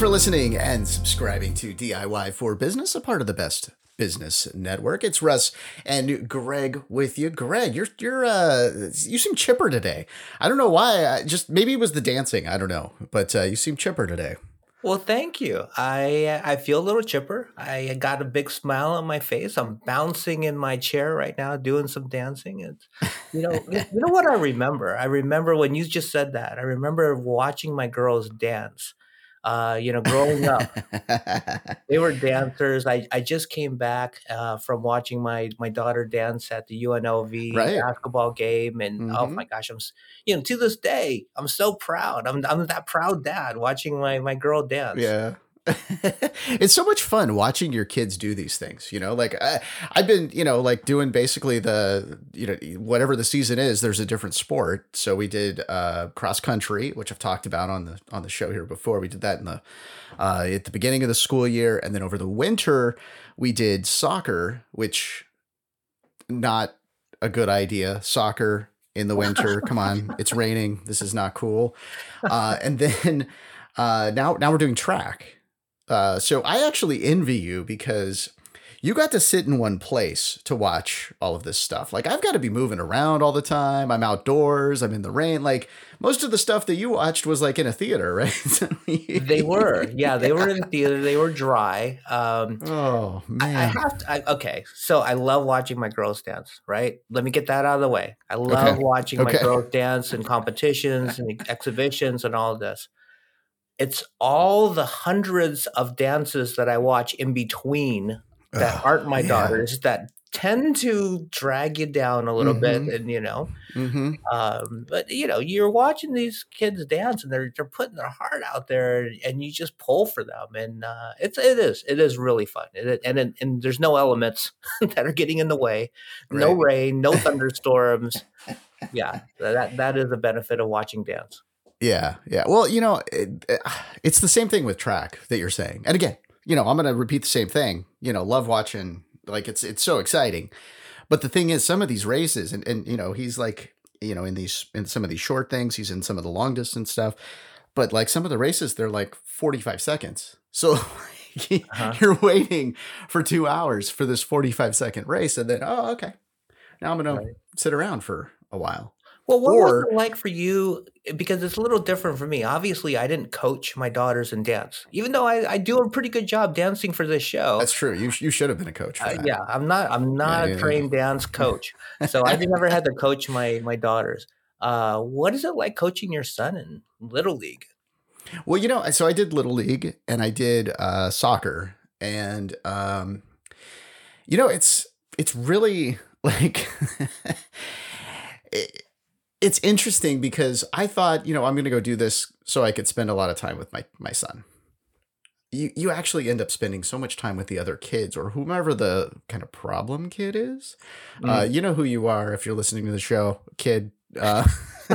For listening and subscribing to DIY for Business, a part of the best business network. It's Russ and Greg with you. Greg, you're you're uh you seem chipper today. I don't know why. I just maybe it was the dancing. I don't know, but uh, you seem chipper today. Well, thank you. I I feel a little chipper. I got a big smile on my face. I'm bouncing in my chair right now, doing some dancing. It's, you know, you know what I remember. I remember when you just said that. I remember watching my girls dance uh, you know, growing up, they were dancers. I, I just came back uh, from watching my my daughter dance at the UNLV right. basketball game, and oh mm-hmm. oh my gosh, I'm you know to this day I'm so proud. I'm I'm that proud dad watching my my girl dance. Yeah, it's so much fun watching your kids do these things. You know, like I, I've been, you know, like doing basically the, you know, whatever the season is. There's a different sport. So we did uh, cross country, which I've talked about on the on the show here before. We did that in the uh, at the beginning of the school year, and then over the winter we did soccer, which not a good idea. Soccer in the winter. Come on, it's raining. This is not cool. Uh, and then uh, now now we're doing track uh, so I actually envy you because you got to sit in one place to watch all of this stuff. Like I've got to be moving around all the time. I'm outdoors. I'm in the rain. Like most of the stuff that you watched was like in a theater, right? they were, yeah, they were in the theater. They were dry. Um, oh man, I, I have to. I, okay, so I love watching my girls dance. Right, let me get that out of the way. I love okay. watching okay. my girls dance and competitions and exhibitions and all of this it's all the hundreds of dances that I watch in between that oh, aren't my yeah. daughters that tend to drag you down a little mm-hmm. bit and you know mm-hmm. um, but you know you're watching these kids dance and they're they're putting their heart out there and you just pull for them and uh, it's it is it is really fun it, and, and and there's no elements that are getting in the way right. no rain no thunderstorms yeah that that is the benefit of watching dance yeah, yeah. Well, you know, it, it's the same thing with track that you're saying. And again, you know, I'm going to repeat the same thing. You know, love watching. Like it's it's so exciting. But the thing is, some of these races, and and you know, he's like, you know, in these in some of these short things, he's in some of the long distance stuff. But like some of the races, they're like 45 seconds. So uh-huh. you're waiting for two hours for this 45 second race, and then oh, okay, now I'm gonna sit around for a while. Well, what or, was it like for you? Eh, because it's a little different for me. Obviously, I didn't coach my daughters in dance, even though I, I do a pretty good job dancing for this show. That's true. You you should have been a coach. Uh, yeah, I'm not. I'm not yeah, a trained yeah. dance coach, so I've never had to coach my my daughters. Uh, what is it like coaching your son in little league? Well, you know, so I did little league and I did uh, soccer, and um, you know, it's it's really like. it, it's interesting because I thought, you know, I'm going to go do this so I could spend a lot of time with my my son. You you actually end up spending so much time with the other kids or whomever the kind of problem kid is. Uh, mm. Uh, you know who you are if you're listening to the show, kid. Uh,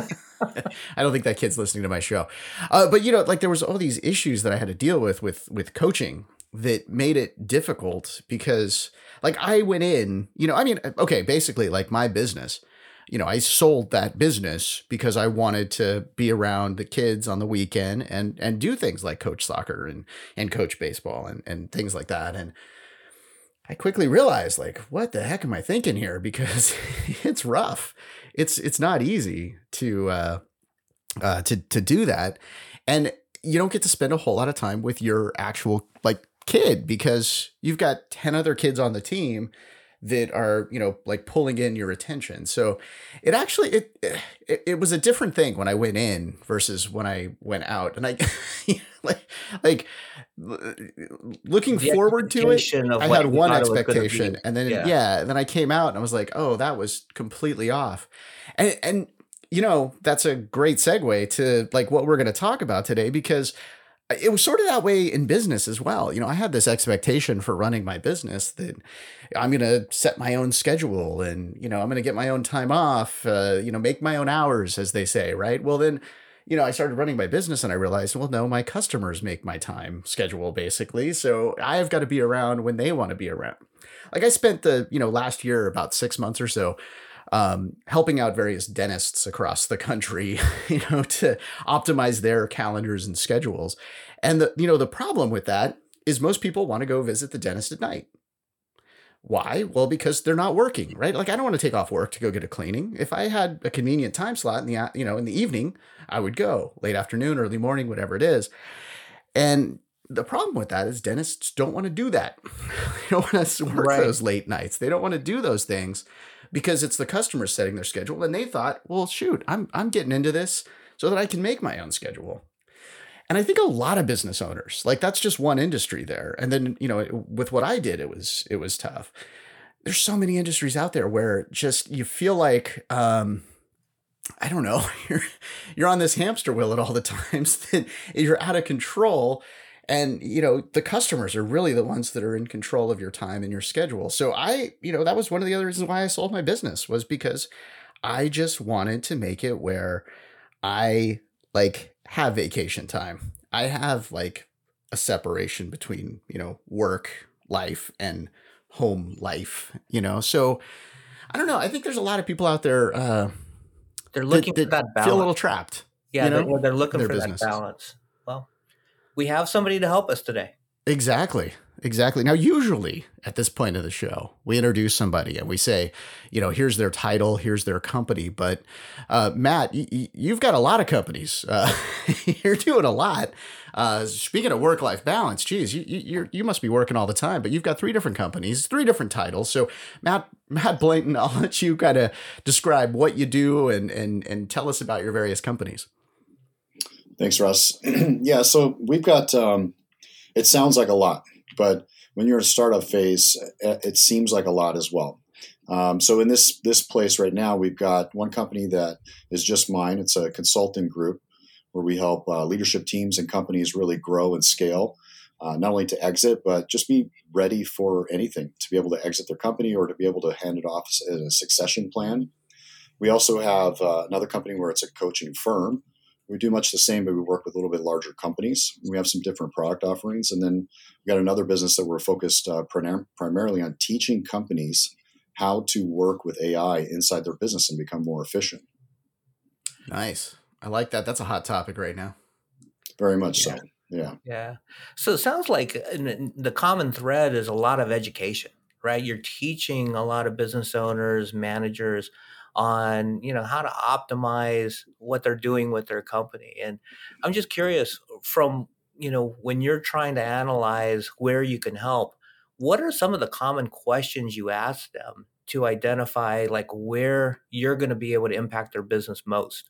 I don't think that kid's listening to my show. Uh, but you know, like there was all these issues that I had to deal with with with coaching that made it difficult because like I went in, you know, I mean, okay, basically like my business you know, I sold that business because I wanted to be around the kids on the weekend and and do things like coach soccer and and coach baseball and and things like that. And I quickly realized like, what the heck am I thinking here? Because it's rough. It's it's not easy to uh, uh to to do that. And you don't get to spend a whole lot of time with your actual like kid because you've got 10 other kids on the team that are you know like pulling in your attention. So it actually it, it it, was a different thing when i went in versus when i went out. And i like like looking the forward to it i had one expectation. And then yeah. yeah then i came out and i was like oh that was completely off. And and you know that's a great segue to like what we're going to talk about today because it was sort of that way in business as well. You know, I had this expectation for running my business that I'm going to set my own schedule and, you know, I'm going to get my own time off, uh, you know, make my own hours, as they say, right? Well, then, you know, I started running my business and I realized, well, no, my customers make my time schedule basically. So I've got to be around when they want to be around. Like I spent the, you know, last year about six months or so um, helping out various dentists across the country, you know, to optimize their calendars and schedules. And the you know the problem with that is most people want to go visit the dentist at night. Why? Well, because they're not working, right? Like I don't want to take off work to go get a cleaning. If I had a convenient time slot in the you know in the evening, I would go late afternoon, early morning, whatever it is. And the problem with that is dentists don't want to do that. they don't want to work right. those late nights. They don't want to do those things because it's the customer setting their schedule. And they thought, well, shoot, I'm I'm getting into this so that I can make my own schedule. And I think a lot of business owners, like that's just one industry there. And then, you know, with what I did, it was it was tough. There's so many industries out there where just you feel like um I don't know, you're you're on this hamster wheel at all the times that you're out of control. And you know, the customers are really the ones that are in control of your time and your schedule. So I, you know, that was one of the other reasons why I sold my business was because I just wanted to make it where I like have vacation time. I have like a separation between, you know, work life and home life, you know? So I don't know. I think there's a lot of people out there, uh, they're looking that, for that balance. Feel a little trapped. Yeah, you know? they're, they're, looking for businesses. that balance. We have somebody to help us today. Exactly. Exactly. Now, usually at this point of the show, we introduce somebody and we say, you know, here's their title, here's their company. But uh, Matt, y- you've got a lot of companies. Uh, you're doing a lot. Uh, speaking of work life balance, geez, you, you you must be working all the time. But you've got three different companies, three different titles. So Matt Matt Blanton, I'll let you kind of describe what you do and and and tell us about your various companies. Thanks, Russ. yeah, so we've got. Um, it sounds like a lot but when you're in a startup phase, it seems like a lot as well. Um, so in this this place right now, we've got one company that is just mine. It's a consulting group where we help uh, leadership teams and companies really grow and scale, uh, not only to exit but just be ready for anything to be able to exit their company or to be able to hand it off as a succession plan. We also have uh, another company where it's a coaching firm we do much the same, but we work with a little bit larger companies. We have some different product offerings, and then we got another business that we're focused uh, prim- primarily on teaching companies how to work with AI inside their business and become more efficient. Nice, I like that. That's a hot topic right now. Very much yeah. so. Yeah. Yeah. So it sounds like uh, the common thread is a lot of education, right? You're teaching a lot of business owners, managers on you know how to optimize what they're doing with their company and i'm just curious from you know when you're trying to analyze where you can help what are some of the common questions you ask them to identify like where you're going to be able to impact their business most?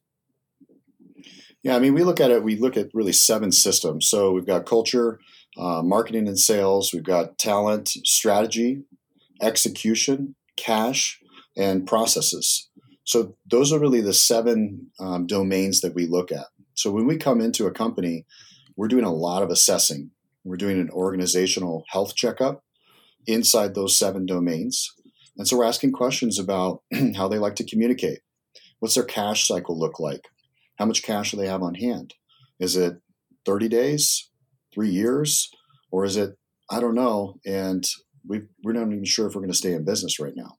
Yeah i mean we look at it we look at really seven systems. So we've got culture uh, marketing and sales we've got talent strategy execution cash and processes so those are really the seven um, domains that we look at. So when we come into a company, we're doing a lot of assessing. We're doing an organizational health checkup inside those seven domains. And so we're asking questions about how they like to communicate. What's their cash cycle look like? How much cash do they have on hand? Is it 30 days, three years, or is it, I don't know, and we we're not even sure if we're going to stay in business right now.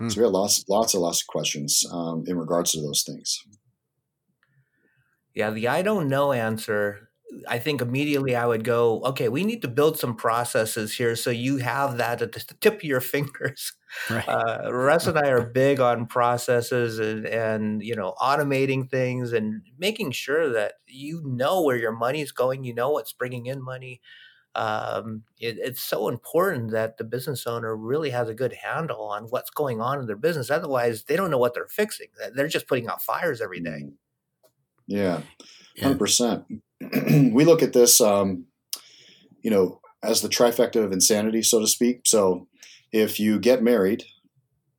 Mm. So we had lots, lots of lots of questions um, in regards to those things. Yeah, the I don't know answer. I think immediately I would go, okay, we need to build some processes here so you have that at the tip of your fingers. Right. Uh, Russ and I are big on processes and, and you know automating things and making sure that you know where your money is going, you know what's bringing in money, um, it, it's so important that the business owner really has a good handle on what's going on in their business. Otherwise, they don't know what they're fixing. They're just putting out fires every day. Mm. Yeah, hundred percent. We look at this, um, you know, as the trifecta of insanity, so to speak. So, if you get married,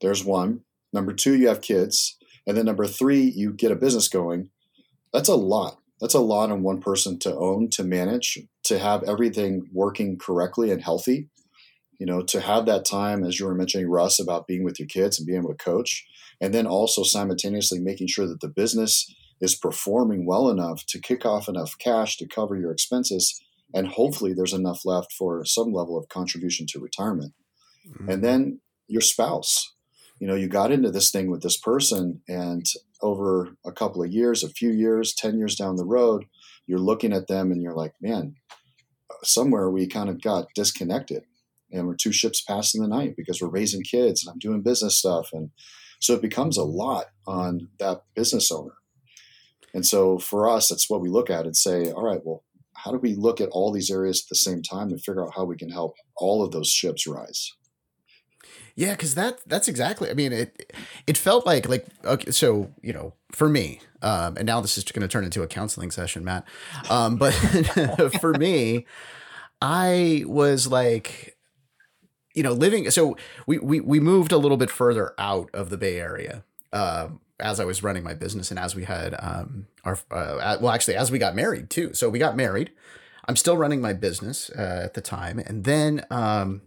there's one. Number two, you have kids, and then number three, you get a business going. That's a lot that's a lot on one person to own to manage to have everything working correctly and healthy. You know to have that time as you were mentioning russ about being with your kids and being able to coach and then also simultaneously making sure that the business is performing well enough to kick off enough cash to cover your expenses and hopefully there's enough left for some level of contribution to retirement. Mm-hmm. and then your spouse you know you got into this thing with this person and over a couple of years, a few years, 10 years down the road, you're looking at them and you're like, man, somewhere we kind of got disconnected and we're two ships passing the night because we're raising kids and I'm doing business stuff. And so it becomes a lot on that business owner. And so for us, that's what we look at and say, all right, well, how do we look at all these areas at the same time and figure out how we can help all of those ships rise? Yeah, because that that's exactly. I mean, it it felt like like okay. So you know, for me, um, and now this is going to turn into a counseling session, Matt. Um, but for me, I was like, you know, living. So we we we moved a little bit further out of the Bay Area. Uh, as I was running my business and as we had um, our uh, well actually as we got married too. So we got married. I'm still running my business uh, at the time, and then um,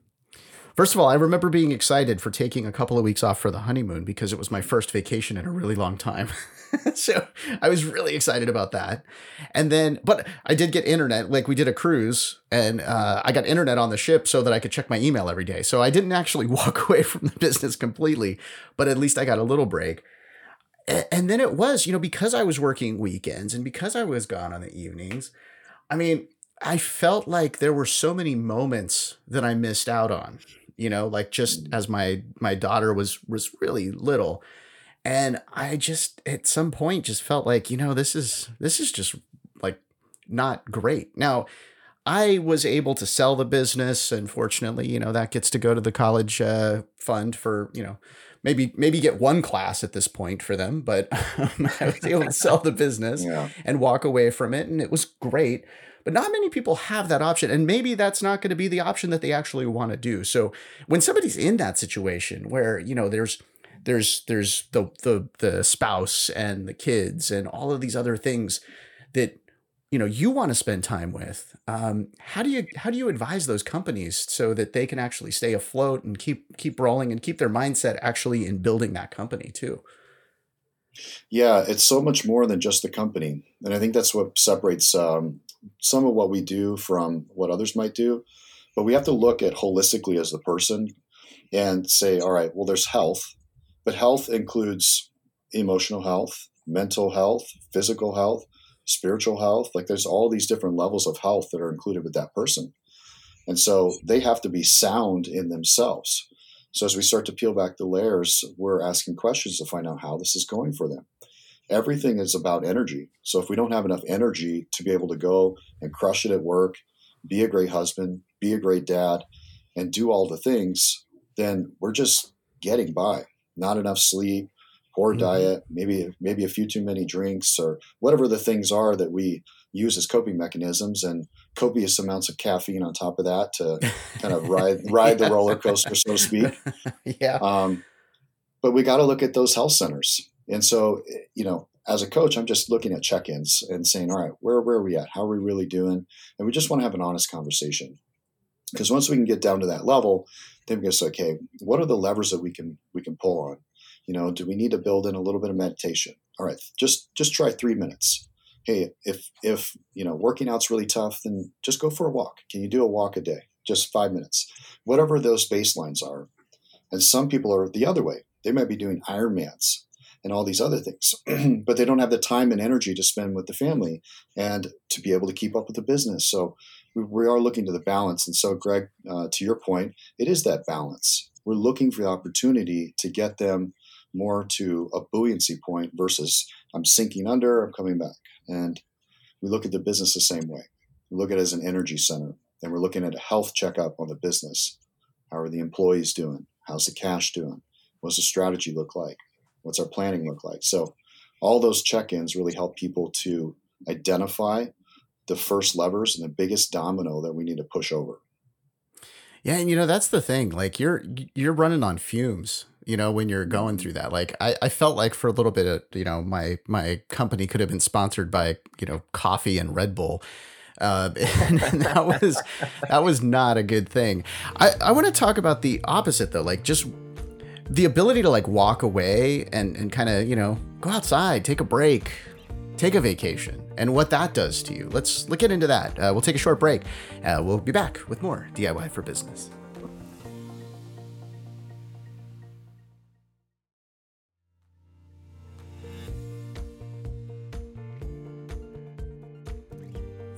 First of all, I remember being excited for taking a couple of weeks off for the honeymoon because it was my first vacation in a really long time. so I was really excited about that. And then, but I did get internet. Like we did a cruise and uh, I got internet on the ship so that I could check my email every day. So I didn't actually walk away from the business completely, but at least I got a little break. And then it was, you know, because I was working weekends and because I was gone on the evenings, I mean, I felt like there were so many moments that I missed out on you know, like just mm. as my my daughter was was really little. And I just at some point just felt like, you know, this is this is just like not great. Now, I was able to sell the business, and fortunately, you know, that gets to go to the college uh, fund for, you know, maybe maybe get one class at this point for them. But um, I was able to sell the business yeah. and walk away from it, and it was great. But not many people have that option. And maybe that's not going to be the option that they actually want to do. So when somebody's in that situation where, you know, there's there's there's the the the spouse and the kids and all of these other things that you know you want to spend time with um, how do you how do you advise those companies so that they can actually stay afloat and keep keep rolling and keep their mindset actually in building that company too yeah it's so much more than just the company and i think that's what separates um, some of what we do from what others might do, but we have to look at holistically as the person and say, all right, well, there's health, but health includes emotional health, mental health, physical health, spiritual health. Like there's all these different levels of health that are included with that person. And so they have to be sound in themselves. So as we start to peel back the layers, we're asking questions to find out how this is going for them everything is about energy. So if we don't have enough energy to be able to go and crush it at work, be a great husband, be a great dad, and do all the things, then we're just getting by. Not enough sleep, poor mm-hmm. diet, maybe maybe a few too many drinks, or whatever the things are that we use as coping mechanisms, and copious amounts of caffeine on top of that to kind of ride ride yeah. the roller coaster, so to speak. yeah. Um, but we got to look at those health centers and so, you know, as a coach, I'm just looking at check-ins and saying, all right, where, where are we at? How are we really doing? And we just want to have an honest conversation. Because once we can get down to that level, then we can say, okay, what are the levers that we can we can pull on? You know, do we need to build in a little bit of meditation? All right, just just try three minutes. Hey, if if you know working out's really tough, then just go for a walk. Can you do a walk a day? Just five minutes. Whatever those baselines are. And some people are the other way. They might be doing Ironmans and all these other things. but they don't have the time and energy to spend with the family and to be able to keep up with the business. So we, we are looking to the balance. And so, Greg, uh, to your point, it is that balance. We're looking for the opportunity to get them more to a buoyancy point versus I'm sinking under, I'm coming back. And we look at the business the same way. We look at it as an energy center. And we're looking at a health checkup on the business. How are the employees doing? How's the cash doing? What's the strategy look like? What's our planning look like? So all those check-ins really help people to identify the first levers and the biggest domino that we need to push over. Yeah, and you know that's the thing. Like you're you're running on fumes, you know, when you're going mm-hmm. through that. Like I, I felt like for a little bit of, you know, my my company could have been sponsored by, you know, coffee and Red Bull. Uh, and that was that was not a good thing. I, I want to talk about the opposite though, like just the ability to like walk away and, and kind of, you know, go outside, take a break, take a vacation, and what that does to you. Let's look get into that. Uh, we'll take a short break. Uh, we'll be back with more DIY for Business.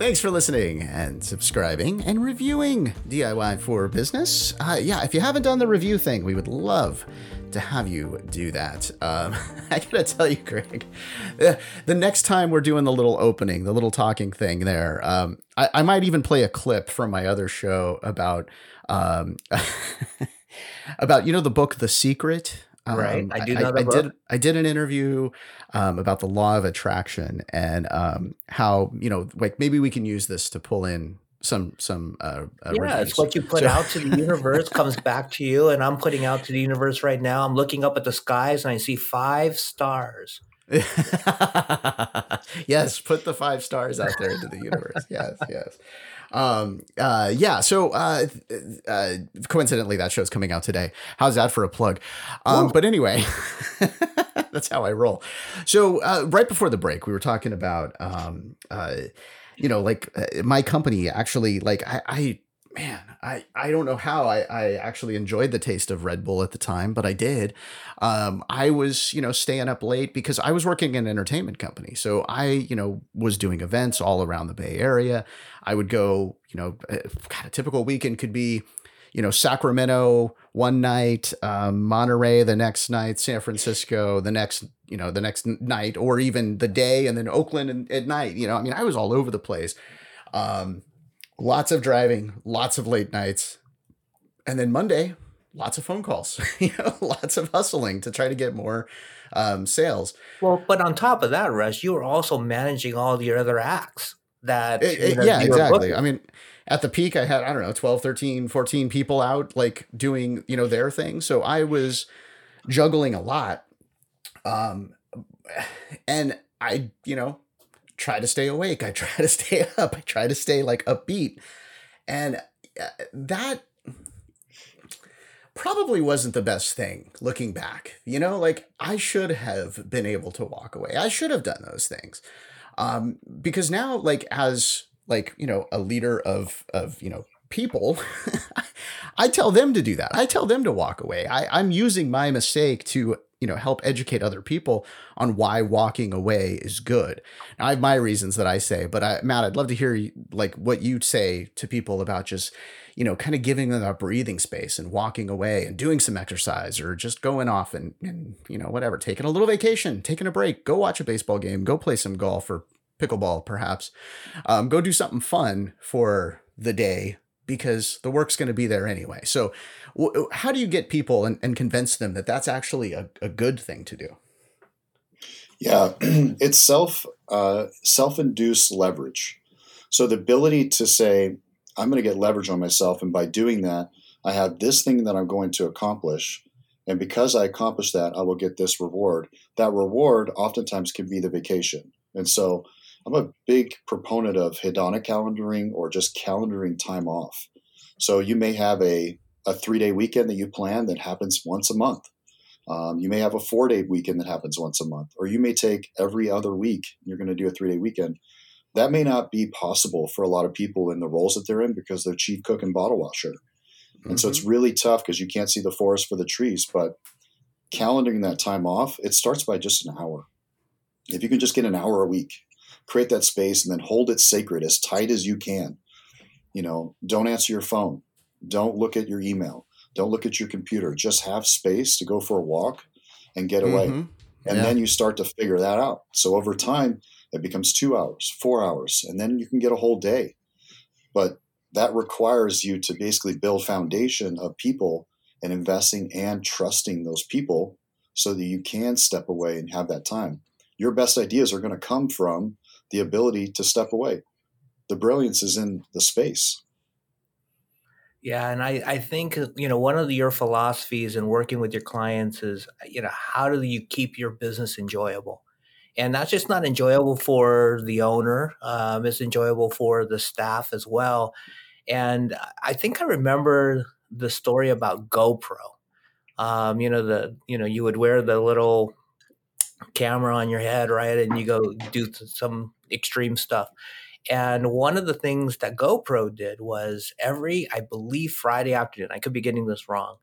Thanks for listening and subscribing and reviewing DIY for Business. Uh, yeah, if you haven't done the review thing, we would love to have you do that. Um, I gotta tell you, Greg, the next time we're doing the little opening, the little talking thing there, um, I, I, might even play a clip from my other show about um, about you know the book The Secret. Right, um, I do know I, I did. I did an interview um, about the law of attraction and um, how you know, like maybe we can use this to pull in some some. Uh, uh, yeah, reviews. it's what you put so, out to the universe comes back to you, and I'm putting out to the universe right now. I'm looking up at the skies and I see five stars. yes, put the five stars out there into the universe. Yes, yes. Um, uh, yeah. So, uh, uh, coincidentally, that show's coming out today. How's that for a plug? Um, but anyway, that's how I roll. So, uh, right before the break, we were talking about, um, uh, you know, like uh, my company actually, like I, I man, I, I don't know how I, I actually enjoyed the taste of Red Bull at the time, but I did. Um, I was, you know, staying up late because I was working in an entertainment company. So I, you know, was doing events all around the Bay Area. I would go, you know, God, a typical weekend could be, you know, Sacramento one night, um, Monterey the next night, San Francisco the next, you know, the next night, or even the day, and then Oakland at night. You know, I mean, I was all over the place. Um, lots of driving, lots of late nights. And then Monday, lots of phone calls, you know, lots of hustling to try to get more um, sales. Well, but on top of that, Russ, you were also managing all your other acts that. It, it, yeah, exactly. I mean, at the peak, I had, I don't know, 12, 13, 14 people out like doing, you know, their thing. So I was juggling a lot. Um, and I, you know, try to stay awake. I try to stay up. I try to stay like upbeat. And uh, that probably wasn't the best thing looking back. You know, like I should have been able to walk away. I should have done those things. Um, because now, like, as like, you know, a leader of of, you know, people, I tell them to do that. I tell them to walk away. I, I'm using my mistake to you know help educate other people on why walking away is good now, i have my reasons that i say but I, matt i'd love to hear like what you say to people about just you know kind of giving them a breathing space and walking away and doing some exercise or just going off and, and you know whatever taking a little vacation taking a break go watch a baseball game go play some golf or pickleball perhaps um, go do something fun for the day because the work's going to be there anyway. So, w- how do you get people and, and convince them that that's actually a, a good thing to do? Yeah, it's self uh, self induced leverage. So the ability to say, "I'm going to get leverage on myself," and by doing that, I have this thing that I'm going to accomplish, and because I accomplish that, I will get this reward. That reward oftentimes can be the vacation, and so I'm a big proponent of hedonic calendaring or just calendaring time off. So you may have a, a three day weekend that you plan that happens once a month. Um, you may have a four day weekend that happens once a month, or you may take every other week. You're going to do a three day weekend. That may not be possible for a lot of people in the roles that they're in because they're chief cook and bottle washer. And mm-hmm. so it's mm-hmm. really tough because you can't see the forest for the trees. But calendaring that time off, it starts by just an hour. If you can just get an hour a week, create that space and then hold it sacred as tight as you can. You know, don't answer your phone. Don't look at your email. Don't look at your computer. Just have space to go for a walk and get away. Mm-hmm. And yeah. then you start to figure that out. So over time, it becomes two hours, four hours, and then you can get a whole day. But that requires you to basically build foundation of people and investing and trusting those people so that you can step away and have that time. Your best ideas are going to come from the ability to step away. The brilliance is in the space. Yeah, and I, I think uh, you know one of your philosophies in working with your clients is you know how do you keep your business enjoyable, and that's just not enjoyable for the owner; um, it's enjoyable for the staff as well. And I think I remember the story about GoPro. Um, you know the you know you would wear the little camera on your head, right, and you go do some extreme stuff. And one of the things that GoPro did was every, I believe, Friday afternoon, I could be getting this wrong,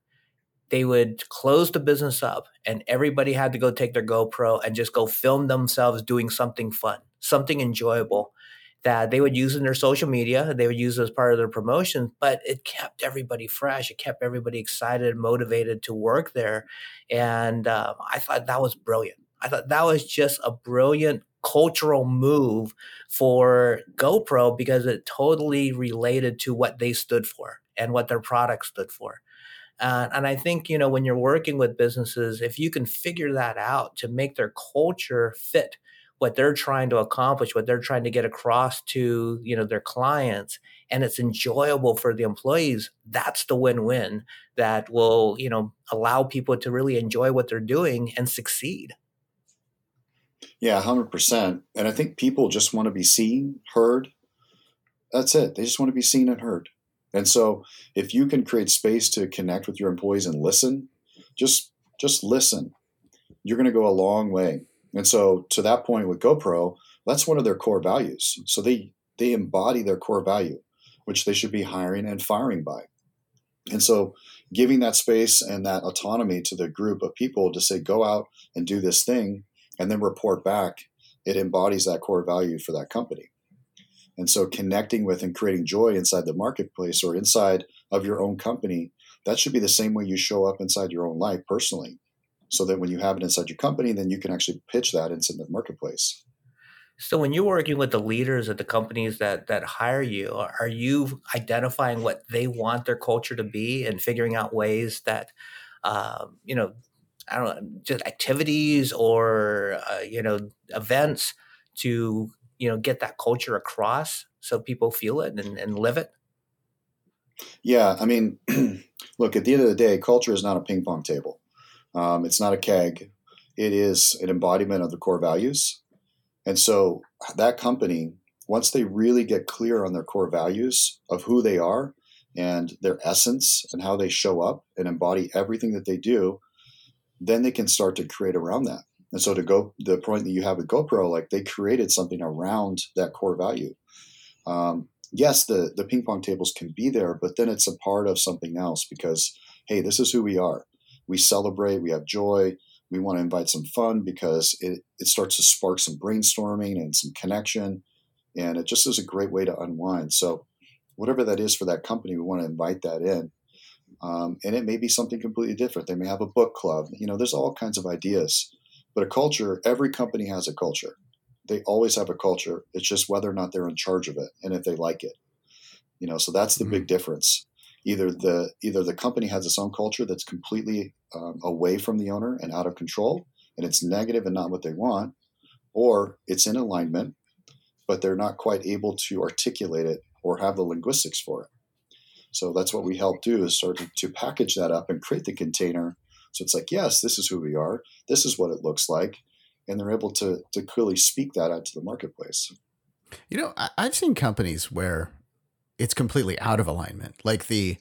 they would close the business up and everybody had to go take their GoPro and just go film themselves doing something fun, something enjoyable. that they would use in their social media. They would use as part of their promotion, but it kept everybody fresh. It kept everybody excited, and motivated to work there. And um, I thought that was brilliant. I thought that was just a brilliant cultural move for GoPro because it totally related to what they stood for and what their product stood for. Uh, and I think, you know, when you're working with businesses, if you can figure that out to make their culture fit what they're trying to accomplish, what they're trying to get across to, you know, their clients, and it's enjoyable for the employees, that's the win-win that will, you know, allow people to really enjoy what they're doing and succeed. Yeah, 100%. And I think people just want to be seen, heard. That's it. They just want to be seen and heard. And so if you can create space to connect with your employees and listen, just just listen. You're going to go a long way. And so to that point with GoPro, that's one of their core values. So they they embody their core value, which they should be hiring and firing by. And so giving that space and that autonomy to the group of people to say go out and do this thing and then report back, it embodies that core value for that company. And so connecting with and creating joy inside the marketplace or inside of your own company, that should be the same way you show up inside your own life personally. So that when you have it inside your company, then you can actually pitch that into the marketplace. So when you're working with the leaders at the companies that that hire you, are you identifying what they want their culture to be and figuring out ways that, um, you know, I don't know, just activities or uh, you know events to you know get that culture across so people feel it and, and live it? Yeah i mean look at the end of the day culture is not a ping pong table. Um, it's not a keg. It is an embodiment of the core values. And so that company once they really get clear on their core values of who they are and their essence and how they show up and embody everything that they do then they can start to create around that and so to go the point that you have with GoPro, like they created something around that core value. Um, yes, the the ping pong tables can be there, but then it's a part of something else because hey, this is who we are. We celebrate, we have joy, we want to invite some fun because it, it starts to spark some brainstorming and some connection. And it just is a great way to unwind. So whatever that is for that company, we want to invite that in. Um, and it may be something completely different. They may have a book club. You know, there's all kinds of ideas. But a culture, every company has a culture. They always have a culture. It's just whether or not they're in charge of it and if they like it. You know, so that's the mm-hmm. big difference. Either the either the company has its own culture that's completely um, away from the owner and out of control, and it's negative and not what they want, or it's in alignment, but they're not quite able to articulate it or have the linguistics for it. So that's what we help do is start to, to package that up and create the container so it's like, yes, this is who we are. This is what it looks like. And they're able to, to clearly speak that out to the marketplace. You know, I've seen companies where it's completely out of alignment. Like the,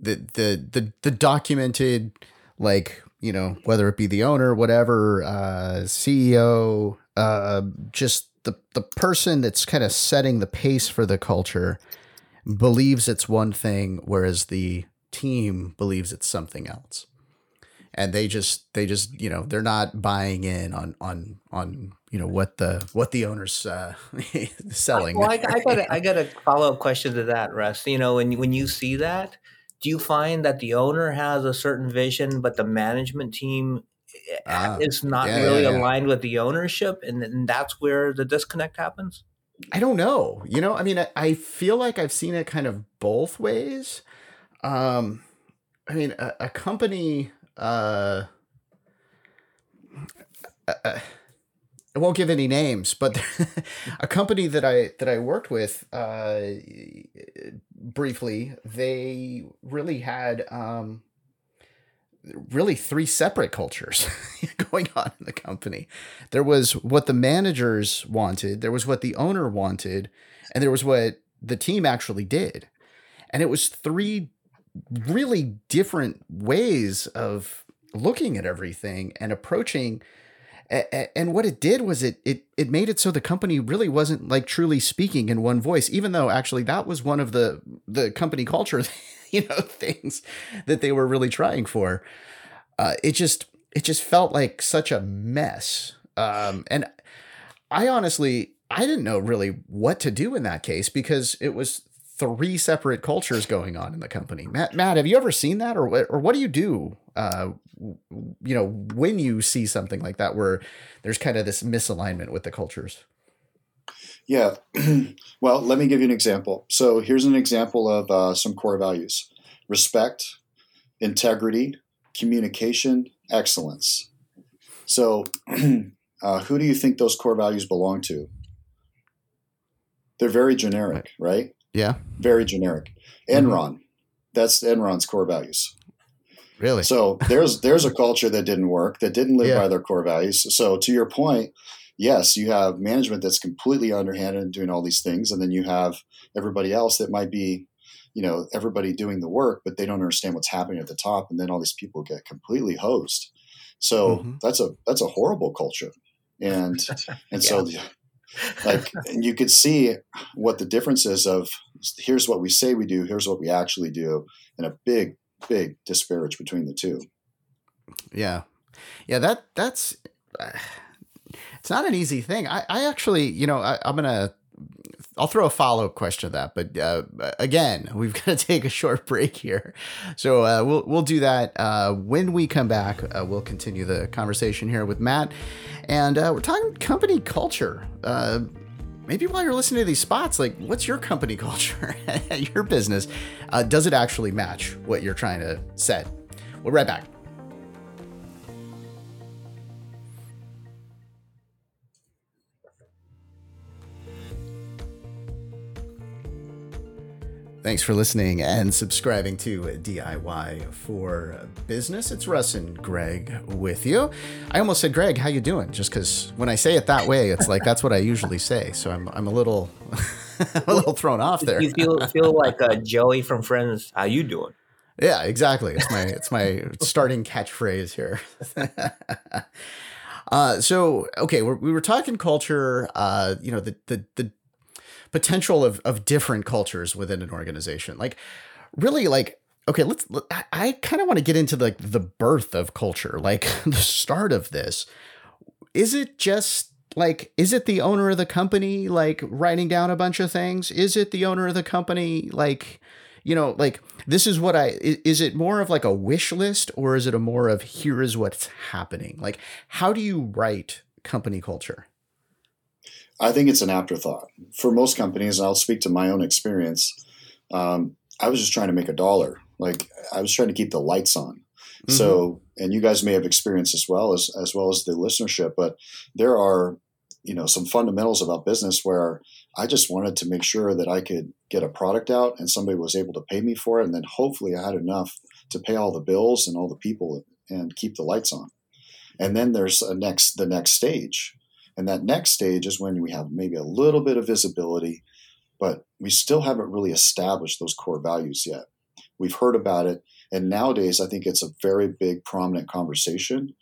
the, the, the, the documented, like, you know, whether it be the owner, whatever, uh, CEO, uh, just the, the person that's kind of setting the pace for the culture believes it's one thing, whereas the team believes it's something else and they just they just you know they're not buying in on on on you know what the what the owners uh selling. Well, I, I got a, I got a follow-up question to that russ. You know when when you see that do you find that the owner has a certain vision but the management team uh, is not yeah, really yeah, yeah. aligned with the ownership and, and that's where the disconnect happens? I don't know. You know i mean I, I feel like i've seen it kind of both ways. Um i mean a, a company uh, I, I won't give any names, but a company that I that I worked with uh, briefly, they really had um, really three separate cultures going on in the company. There was what the managers wanted, there was what the owner wanted, and there was what the team actually did. And it was three really different ways of looking at everything and approaching and what it did was it it it made it so the company really wasn't like truly speaking in one voice even though actually that was one of the the company culture you know things that they were really trying for. Uh, it just it just felt like such a mess. Um, and i honestly I didn't know really what to do in that case because it was three separate cultures going on in the company. Matt, Matt, have you ever seen that, or what, or what do you do? Uh, you know, when you see something like that, where there's kind of this misalignment with the cultures. Yeah, well, let me give you an example. So here's an example of uh, some core values: respect, integrity, communication, excellence. So, uh, who do you think those core values belong to? They're very generic, right? Yeah. Very generic. Enron, mm-hmm. that's Enron's core values. Really? So there's there's a culture that didn't work, that didn't live yeah. by their core values. So to your point, yes, you have management that's completely underhanded and doing all these things, and then you have everybody else that might be, you know, everybody doing the work, but they don't understand what's happening at the top, and then all these people get completely hosed. So mm-hmm. that's a that's a horrible culture, and and yeah. so like and you could see what the difference is of here's what we say we do here's what we actually do and a big big disparage between the two. Yeah. Yeah that that's it's not an easy thing. I i actually you know I, i'm gonna I'll throw a follow up question to that, but uh, again, we've got to take a short break here, so uh, we'll we'll do that. Uh, when we come back. Uh, we'll continue the conversation here with Matt, and uh, we're talking company culture. Uh, maybe while you're listening to these spots, like what's your company culture your business? does it actually match what you're trying to set? We'll right back. Thanks for listening and subscribing to DIY for Business. It's Russ and Greg with you. I almost said Greg, how you doing? Just because when I say it that way, it's like that's what I usually say. So I'm I'm a little a little thrown off there. You feel feel like uh, Joey from Friends. How you doing? Yeah, exactly. It's my it's my starting catchphrase here. uh, so okay, we're, we were talking culture. Uh, you know the the the potential of of different cultures within an organization. Like really like okay, let's I kind of want to get into like the, the birth of culture, like the start of this. Is it just like is it the owner of the company like writing down a bunch of things? Is it the owner of the company like you know, like this is what I is it more of like a wish list or is it a more of here is what's happening? Like how do you write company culture? I think it's an afterthought for most companies. I'll speak to my own experience. Um, I was just trying to make a dollar. Like I was trying to keep the lights on. Mm-hmm. So, and you guys may have experienced as well as as well as the listenership, but there are you know some fundamentals about business where I just wanted to make sure that I could get a product out and somebody was able to pay me for it, and then hopefully I had enough to pay all the bills and all the people and keep the lights on. And then there's a next the next stage, and that next stage is when we have maybe a little bit of visibility, but we still haven't really established those core values yet. We've heard about it. And nowadays, I think it's a very big, prominent conversation.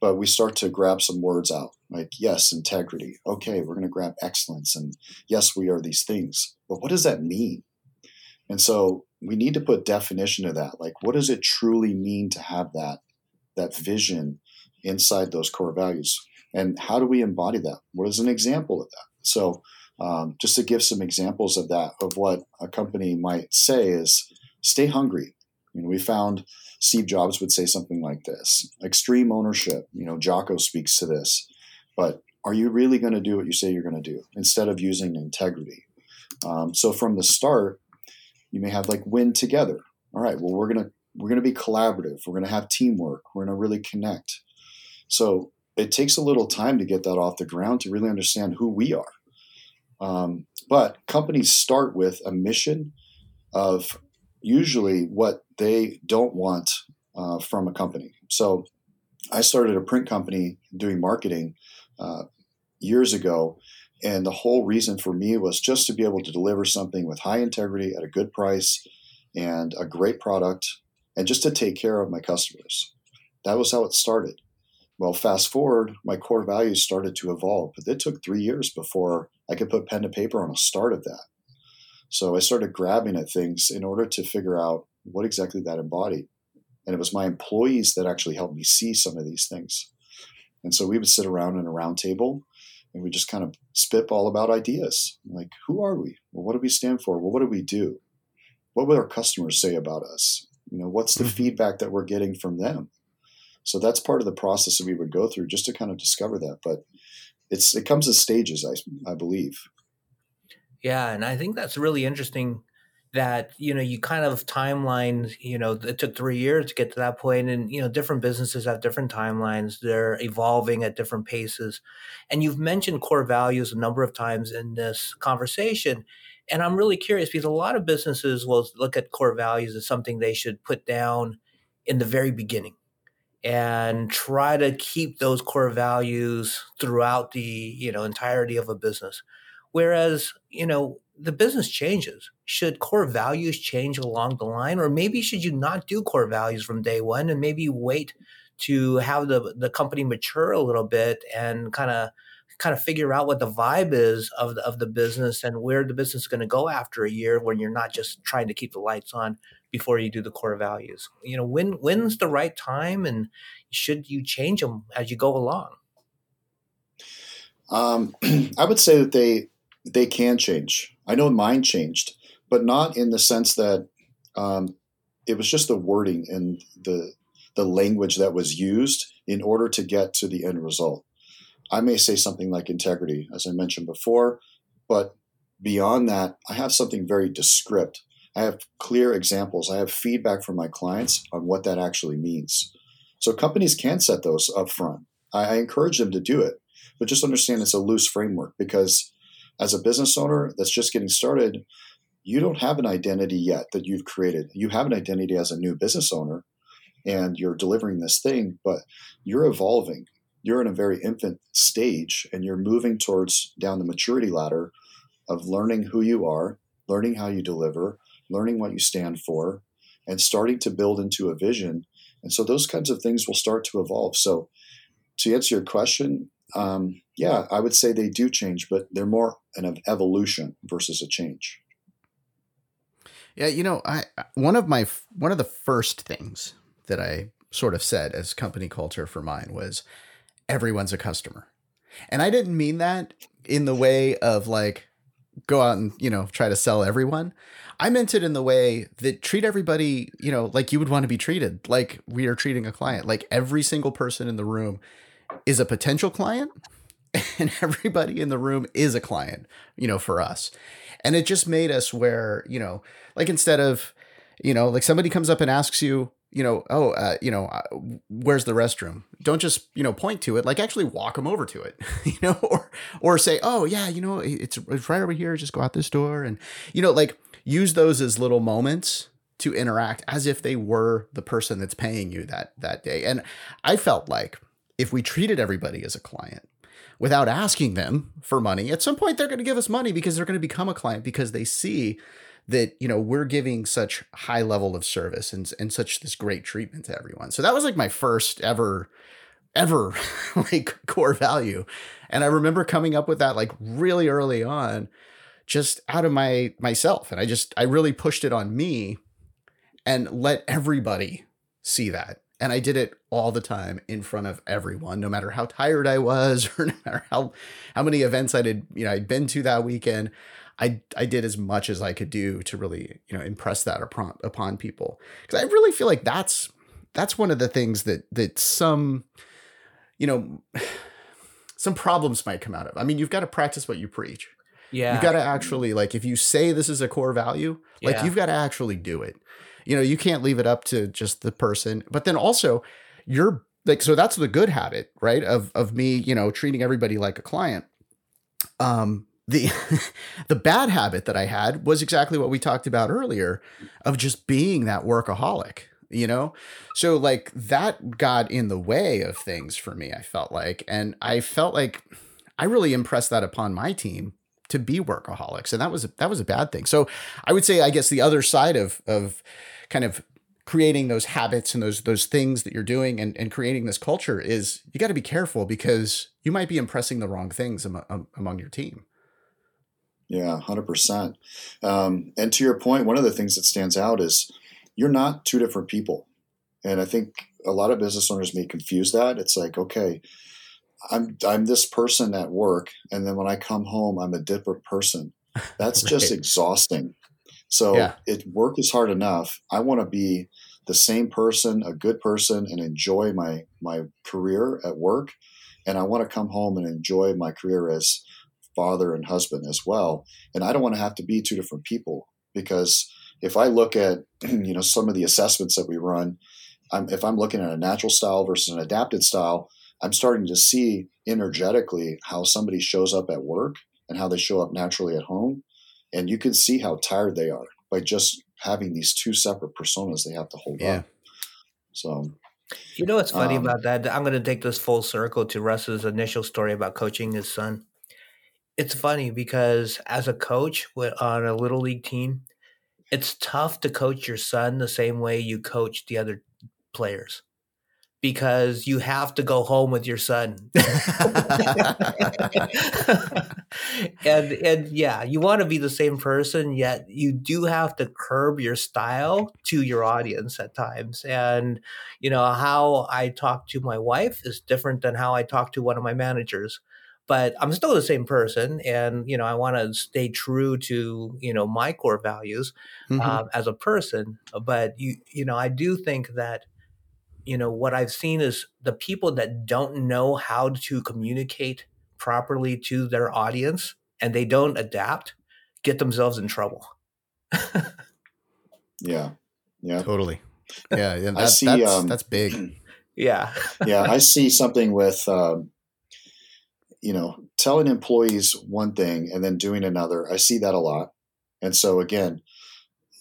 But we start to grab some words out like, yes, integrity. Okay, we're going to grab excellence. And yes, we are these things. But what does that mean? And so we need to put definition to that. Like, what does it truly mean to have that, that vision inside those core values? And how do we embody that? What is an example of that? So, um, just to give some examples of that, of what a company might say is stay hungry. You know, we found Steve Jobs would say something like this extreme ownership. You know, Jocko speaks to this. But are you really going to do what you say you're going to do instead of using integrity? Um, so from the start, you may have like win together. All right, well, we're going to we're going to be collaborative. We're going to have teamwork. We're going to really connect. So it takes a little time to get that off the ground to really understand who we are. Um, but companies start with a mission of usually what they don't want uh, from a company. So I started a print company doing marketing uh, years ago. And the whole reason for me was just to be able to deliver something with high integrity at a good price and a great product and just to take care of my customers. That was how it started. Well, fast forward, my core values started to evolve, but it took three years before I could put pen to paper on a start of that. So I started grabbing at things in order to figure out what exactly that embodied. And it was my employees that actually helped me see some of these things. And so we would sit around in a round table and we just kind of spitball about ideas. Like, who are we? Well, what do we stand for? Well, what do we do? What would our customers say about us? You know, what's the mm-hmm. feedback that we're getting from them? So that's part of the process that we would go through just to kind of discover that. But it's it comes in stages, I I believe. Yeah, and I think that's really interesting that you know you kind of timeline you know it took three years to get to that point and you know different businesses have different timelines they're evolving at different paces and you've mentioned core values a number of times in this conversation and i'm really curious because a lot of businesses will look at core values as something they should put down in the very beginning and try to keep those core values throughout the you know entirety of a business whereas you know the business changes. Should core values change along the line, or maybe should you not do core values from day one and maybe wait to have the the company mature a little bit and kind of kind of figure out what the vibe is of the, of the business and where the business is going to go after a year when you're not just trying to keep the lights on before you do the core values. You know, when when's the right time and should you change them as you go along? Um, I would say that they they can change. I know mine changed, but not in the sense that um, it was just the wording and the the language that was used in order to get to the end result. I may say something like integrity, as I mentioned before, but beyond that, I have something very descript. I have clear examples. I have feedback from my clients on what that actually means. So companies can set those up front. I, I encourage them to do it, but just understand it's a loose framework because as a business owner that's just getting started, you don't have an identity yet that you've created. You have an identity as a new business owner and you're delivering this thing, but you're evolving. You're in a very infant stage and you're moving towards down the maturity ladder of learning who you are, learning how you deliver, learning what you stand for, and starting to build into a vision. And so those kinds of things will start to evolve. So, to answer your question, um, yeah, I would say they do change, but they're more an evolution versus a change. Yeah, you know, I one of my one of the first things that I sort of said as company culture for mine was everyone's a customer. And I didn't mean that in the way of like go out and, you know, try to sell everyone. I meant it in the way that treat everybody, you know, like you would want to be treated, like we are treating a client. Like every single person in the room is a potential client and everybody in the room is a client, you know, for us. And it just made us where, you know, like instead of, you know, like somebody comes up and asks you, you know, oh, uh, you know, uh, where's the restroom? Don't just, you know, point to it. Like actually walk them over to it, you know, or or say, oh yeah, you know, it's, it's right over here. Just go out this door, and you know, like use those as little moments to interact as if they were the person that's paying you that that day. And I felt like if we treated everybody as a client without asking them for money, at some point they're going to give us money because they're going to become a client because they see that you know we're giving such high level of service and and such this great treatment to everyone. So that was like my first ever ever like core value. And I remember coming up with that like really early on just out of my myself and I just I really pushed it on me and let everybody see that and I did it all the time in front of everyone, no matter how tired I was or no matter how how many events I did, you know, I'd been to that weekend. I I did as much as I could do to really, you know, impress that upon upon people. Because I really feel like that's that's one of the things that that some, you know, some problems might come out of. I mean, you've got to practice what you preach. Yeah. You got to actually like if you say this is a core value, like yeah. you've got to actually do it you know you can't leave it up to just the person but then also you're like so that's the good habit right of of me you know treating everybody like a client um the the bad habit that i had was exactly what we talked about earlier of just being that workaholic you know? So like that got in the way of things for me i felt like. And i felt like i really impressed that upon my team to be workaholics. And that was a, that was a bad thing. So i would say i guess the other side of of kind of creating those habits and those those things that you're doing and, and creating this culture is you got to be careful because you might be impressing the wrong things among, among your team yeah 100% um, and to your point one of the things that stands out is you're not two different people and i think a lot of business owners may confuse that it's like okay I'm I'm this person at work, and then when I come home, I'm a different person. That's right. just exhausting. So yeah. it work is hard enough. I want to be the same person, a good person, and enjoy my my career at work. And I want to come home and enjoy my career as father and husband as well. And I don't want to have to be two different people because if I look at you know some of the assessments that we run, I'm, if I'm looking at a natural style versus an adapted style, I'm starting to see energetically how somebody shows up at work and how they show up naturally at home. And you can see how tired they are by just having these two separate personas they have to hold yeah. up. So, you know what's funny um, about that? I'm going to take this full circle to Russ's initial story about coaching his son. It's funny because as a coach on a little league team, it's tough to coach your son the same way you coach the other players because you have to go home with your son. and and yeah, you want to be the same person, yet you do have to curb your style to your audience at times. And you know, how I talk to my wife is different than how I talk to one of my managers. But I'm still the same person, and you know I want to stay true to you know my core values mm-hmm. uh, as a person. But you you know I do think that you know what i've seen is the people that don't know how to communicate properly to their audience and they don't adapt get themselves in trouble. Yeah. Yeah. Totally. Yeah that, I see, that's, um, that's big. Yeah. Yeah i see something with um, you know telling employees one thing and then doing another i see that a lot and so again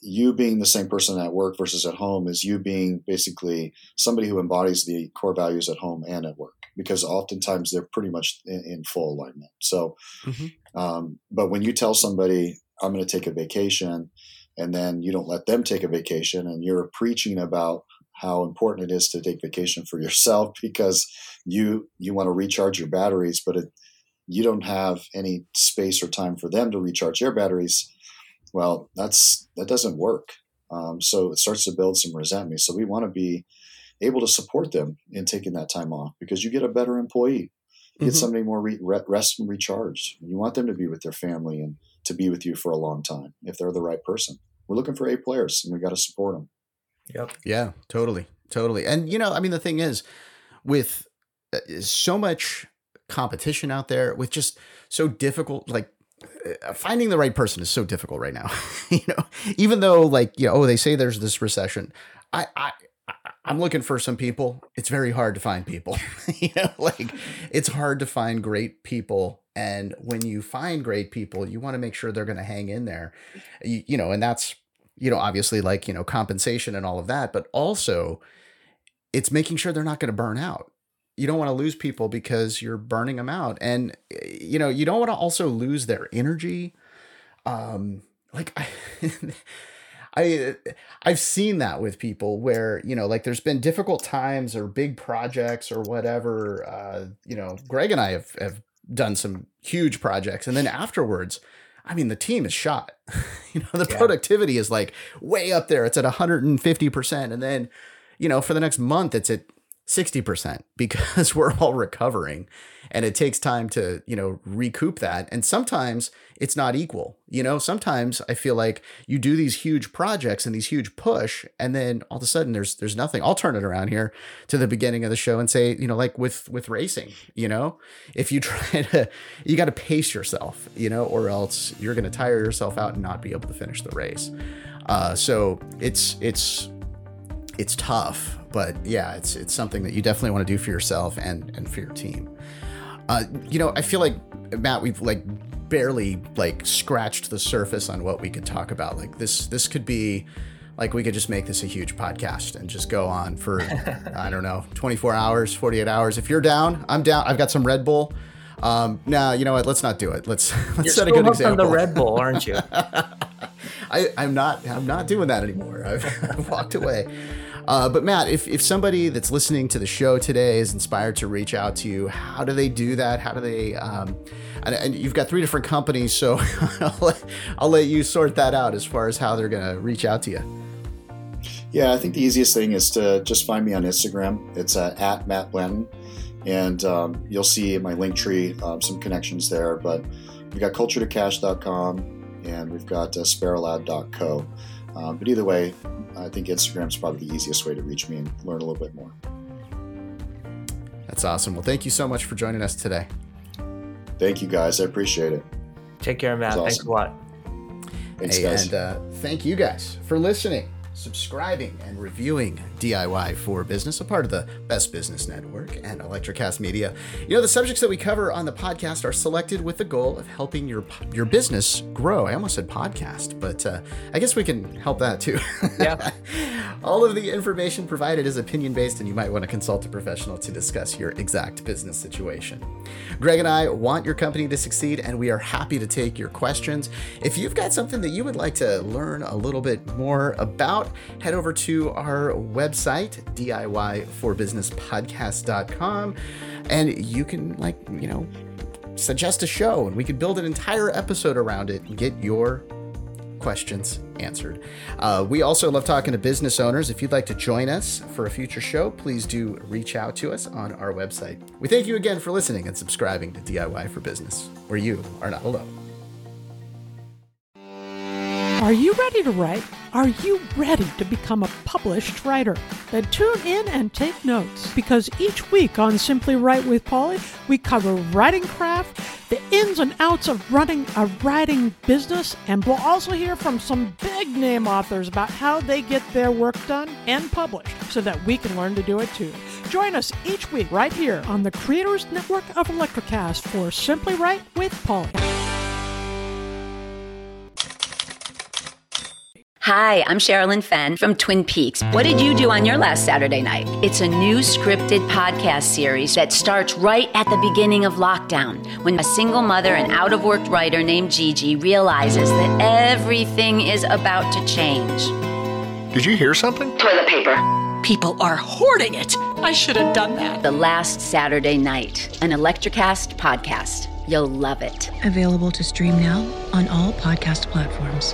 you being the same person at work versus at home is you being basically somebody who embodies the core values at home and at work because oftentimes they're pretty much in, in full alignment so mm-hmm. um, but when you tell somebody i'm going to take a vacation and then you don't let them take a vacation and you're preaching about how important it is to take vacation for yourself because you you want to recharge your batteries but it, you don't have any space or time for them to recharge their batteries well, that's that doesn't work. Um, so it starts to build some resentment. So we want to be able to support them in taking that time off because you get a better employee. You get mm-hmm. somebody more re- rest and recharged. You want them to be with their family and to be with you for a long time if they're the right person. We're looking for A players and we got to support them. Yep. Yeah, totally. Totally. And, you know, I mean, the thing is, with uh, so much competition out there, with just so difficult, like uh, finding the right person is so difficult right now. you know, even though like, you know, oh, they say there's this recession. I, I, I'm looking for some people. It's very hard to find people. you know, like it's hard to find great people. And when you find great people, you want to make sure they're going to hang in there. You, you know, and that's, you know, obviously like, you know, compensation and all of that, but also it's making sure they're not going to burn out. You don't want to lose people because you're burning them out and you know you don't want to also lose their energy. Um like i I I've seen that with people where you know like there's been difficult times or big projects or whatever uh you know Greg and I have have done some huge projects and then afterwards I mean the team is shot. You know the yeah. productivity is like way up there. It's at 150% and then you know for the next month it's at 60% because we're all recovering and it takes time to, you know, recoup that. And sometimes it's not equal. You know, sometimes I feel like you do these huge projects and these huge push and then all of a sudden there's there's nothing. I'll turn it around here to the beginning of the show and say, you know, like with with racing, you know, if you try to you got to pace yourself, you know, or else you're going to tire yourself out and not be able to finish the race. Uh so it's it's it's tough but yeah, it's it's something that you definitely want to do for yourself and and for your team. Uh, you know, I feel like Matt, we've like barely like scratched the surface on what we could talk about. Like this, this could be like we could just make this a huge podcast and just go on for I don't know, 24 hours, 48 hours. If you're down, I'm down. I've got some Red Bull. Um, now you know what? Let's not do it. Let's let's You're set a good example. on the Red Bull, aren't you? I, I'm not. I'm not doing that anymore. I've, I've walked away. Uh, but Matt, if, if somebody that's listening to the show today is inspired to reach out to you, how do they do that? How do they? Um, and, and, you've got three different companies, so I'll, let, I'll let you sort that out as far as how they're going to reach out to you. Yeah, I think the easiest thing is to just find me on Instagram. It's uh, at Matt Blanton. and um, you'll see in my Linktree um, some connections there. But we've got culture2cash.com and we've got uh, sparrowlab.co. Um, but either way, I think Instagram is probably the easiest way to reach me and learn a little bit more. That's awesome. Well, thank you so much for joining us today. Thank you, guys. I appreciate it. Take care, Matt. Awesome. Thanks a lot. Thanks, hey, guys. And uh, thank you guys for listening subscribing and reviewing DIY for Business, a part of the Best Business Network and Electrocast Media. You know, the subjects that we cover on the podcast are selected with the goal of helping your your business grow. I almost said podcast, but uh, I guess we can help that too. Yeah. All of the information provided is opinion based, and you might want to consult a professional to discuss your exact business situation. Greg and I want your company to succeed, and we are happy to take your questions. If you've got something that you would like to learn a little bit more about, head over to our website, DIYforbusinesspodcast.com, and you can, like, you know, suggest a show and we could build an entire episode around it and get your questions answered. Uh, we also love talking to business owners. If you'd like to join us for a future show, please do reach out to us on our website. We thank you again for listening and subscribing to DIY for Business, where you are not alone. Are you ready to write? Are you ready to become a published writer? Then tune in and take notes because each week on Simply Write with Polly, we cover writing craft, the ins and outs of running a writing business, and we'll also hear from some big name authors about how they get their work done and published so that we can learn to do it too. Join us each week right here on the Creators Network of Electrocast for Simply Write with Polly. Hi, I'm Sherilyn Fenn from Twin Peaks. What did you do on your last Saturday night? It's a new scripted podcast series that starts right at the beginning of lockdown when a single mother and out of work writer named Gigi realizes that everything is about to change. Did you hear something? Toilet paper. People are hoarding it. I should have done that. The last Saturday night, an Electrocast podcast. You'll love it. Available to stream now on all podcast platforms.